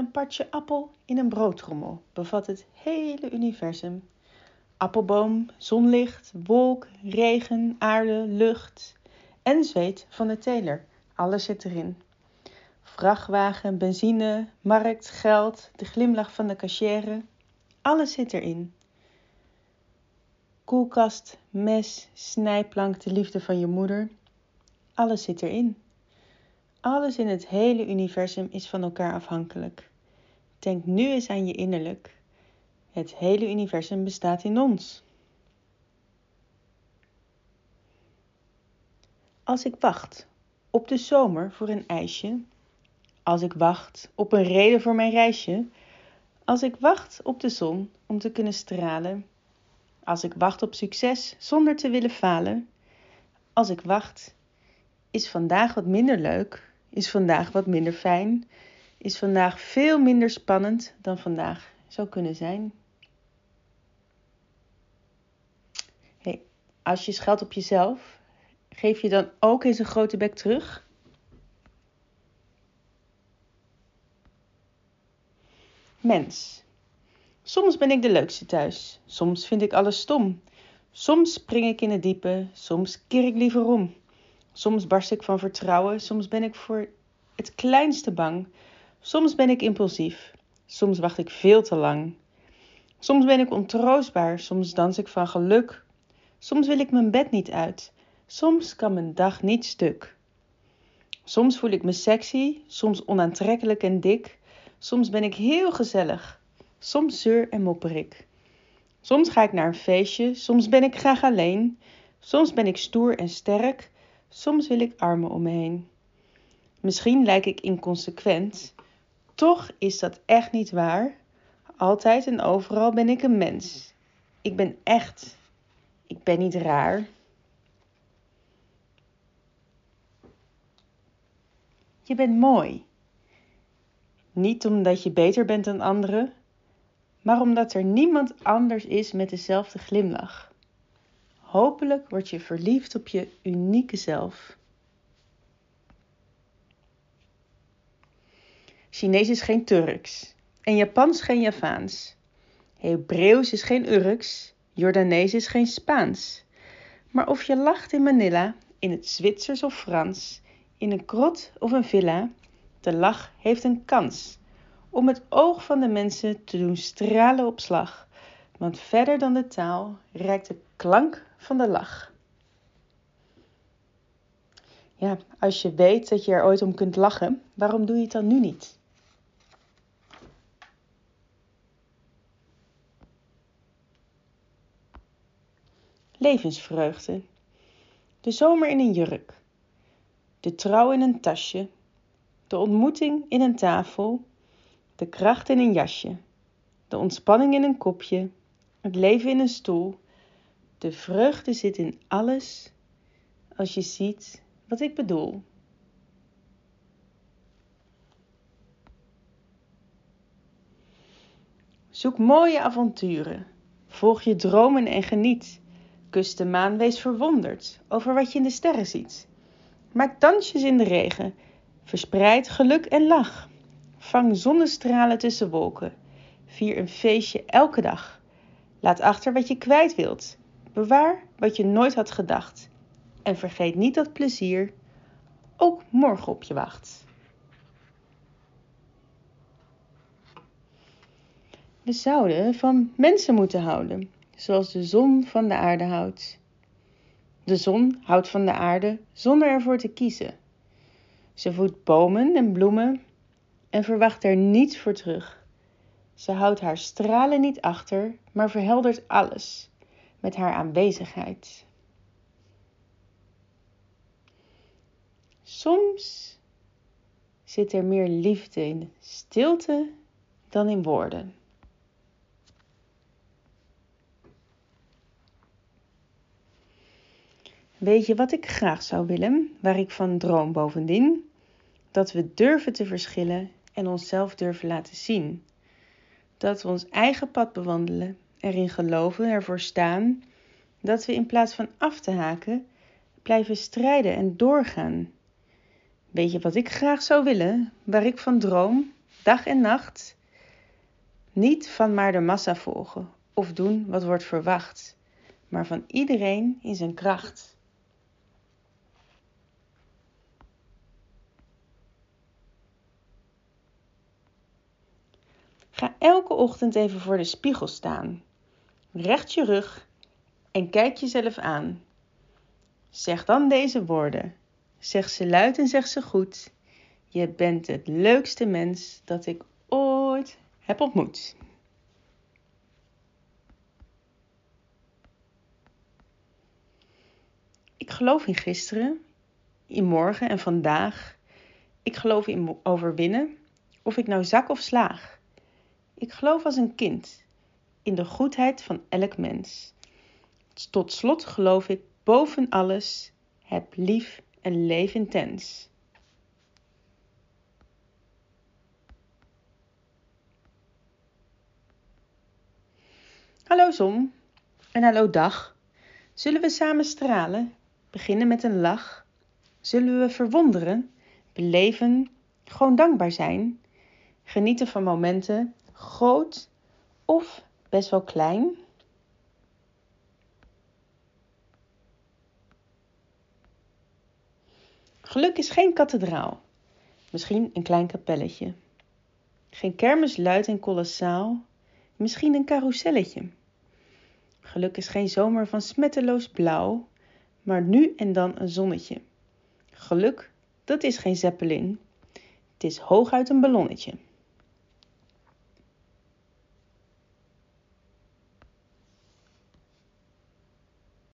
Een partje appel in een broodtrommel bevat het hele universum. Appelboom, zonlicht, wolk, regen, aarde, lucht en zweet van de teler. Alles zit erin. Vrachtwagen, benzine, markt, geld, de glimlach van de cashier. Alles zit erin. Koelkast, mes, snijplank, de liefde van je moeder. Alles zit erin. Alles in het hele universum is van elkaar afhankelijk. Denk nu eens aan je innerlijk. Het hele universum bestaat in ons. Als ik wacht op de zomer voor een ijsje, als ik wacht op een reden voor mijn reisje, als ik wacht op de zon om te kunnen stralen, als ik wacht op succes zonder te willen falen, als ik wacht, is vandaag wat minder leuk, is vandaag wat minder fijn, is vandaag veel minder spannend dan vandaag zou kunnen zijn. Hey, als je scheldt op jezelf, geef je dan ook eens een grote bek terug? Mens. Soms ben ik de leukste thuis, soms vind ik alles stom. Soms spring ik in het diepe, soms keer ik liever om. Soms barst ik van vertrouwen, soms ben ik voor het kleinste bang. Soms ben ik impulsief, soms wacht ik veel te lang. Soms ben ik ontroostbaar, soms dans ik van geluk. Soms wil ik mijn bed niet uit, soms kan mijn dag niet stuk. Soms voel ik me sexy, soms onaantrekkelijk en dik. Soms ben ik heel gezellig, soms zeur en mopper ik. Soms ga ik naar een feestje, soms ben ik graag alleen. Soms ben ik stoer en sterk, soms wil ik armen om me heen. Misschien lijk ik inconsequent, toch is dat echt niet waar. Altijd en overal ben ik een mens. Ik ben echt. Ik ben niet raar. Je bent mooi. Niet omdat je beter bent dan anderen, maar omdat er niemand anders is met dezelfde glimlach. Hopelijk word je verliefd op je unieke zelf. Chinees is geen Turks en Japans geen Javaans. Hebreeuws is geen Urks, Jordanees is geen Spaans. Maar of je lacht in Manila, in het Zwitsers of Frans, in een krot of een villa, de lach heeft een kans om het oog van de mensen te doen stralen op slag. Want verder dan de taal reikt de klank van de lach. Ja, als je weet dat je er ooit om kunt lachen, waarom doe je het dan nu niet? Levensvreugde. De zomer in een jurk. De trouw in een tasje. De ontmoeting in een tafel. De kracht in een jasje. De ontspanning in een kopje. Het leven in een stoel. De vreugde zit in alles als je ziet wat ik bedoel. Zoek mooie avonturen. Volg je dromen en geniet. Kus de maan, wees verwonderd over wat je in de sterren ziet. Maak dansjes in de regen. Verspreid geluk en lach. Vang zonnestralen tussen wolken. Vier een feestje elke dag. Laat achter wat je kwijt wilt. Bewaar wat je nooit had gedacht. En vergeet niet dat plezier ook morgen op je wacht. We zouden van mensen moeten houden, zoals de zon van de aarde houdt. De zon houdt van de aarde zonder ervoor te kiezen. Ze voedt bomen en bloemen en verwacht er niets voor terug. Ze houdt haar stralen niet achter, maar verheldert alles met haar aanwezigheid. Soms zit er meer liefde in stilte dan in woorden. Weet je wat ik graag zou willen, waar ik van droom bovendien? Dat we durven te verschillen en onszelf durven laten zien. Dat we ons eigen pad bewandelen, erin geloven, ervoor staan. Dat we in plaats van af te haken, blijven strijden en doorgaan. Weet je wat ik graag zou willen, waar ik van droom? dag en nacht. Niet van maar de massa volgen of doen wat wordt verwacht, maar van iedereen in zijn kracht. Ga elke ochtend even voor de spiegel staan. Recht je rug en kijk jezelf aan. Zeg dan deze woorden. Zeg ze luid en zeg ze goed. Je bent het leukste mens dat ik ooit heb ontmoet. Ik geloof in gisteren, in morgen en vandaag. Ik geloof in overwinnen, of ik nou zak of slaag. Ik geloof als een kind in de goedheid van elk mens. Tot slot geloof ik boven alles, heb lief en leef intens. Hallo zon en hallo dag. Zullen we samen stralen, beginnen met een lach? Zullen we verwonderen, beleven, gewoon dankbaar zijn? Genieten van momenten, groot of best wel klein? Geluk is geen kathedraal, misschien een klein kapelletje. Geen kermis luid en kolossaal, misschien een carouselletje. Geluk is geen zomer van smetteloos blauw, maar nu en dan een zonnetje. Geluk, dat is geen zeppelin, het is hooguit een ballonnetje.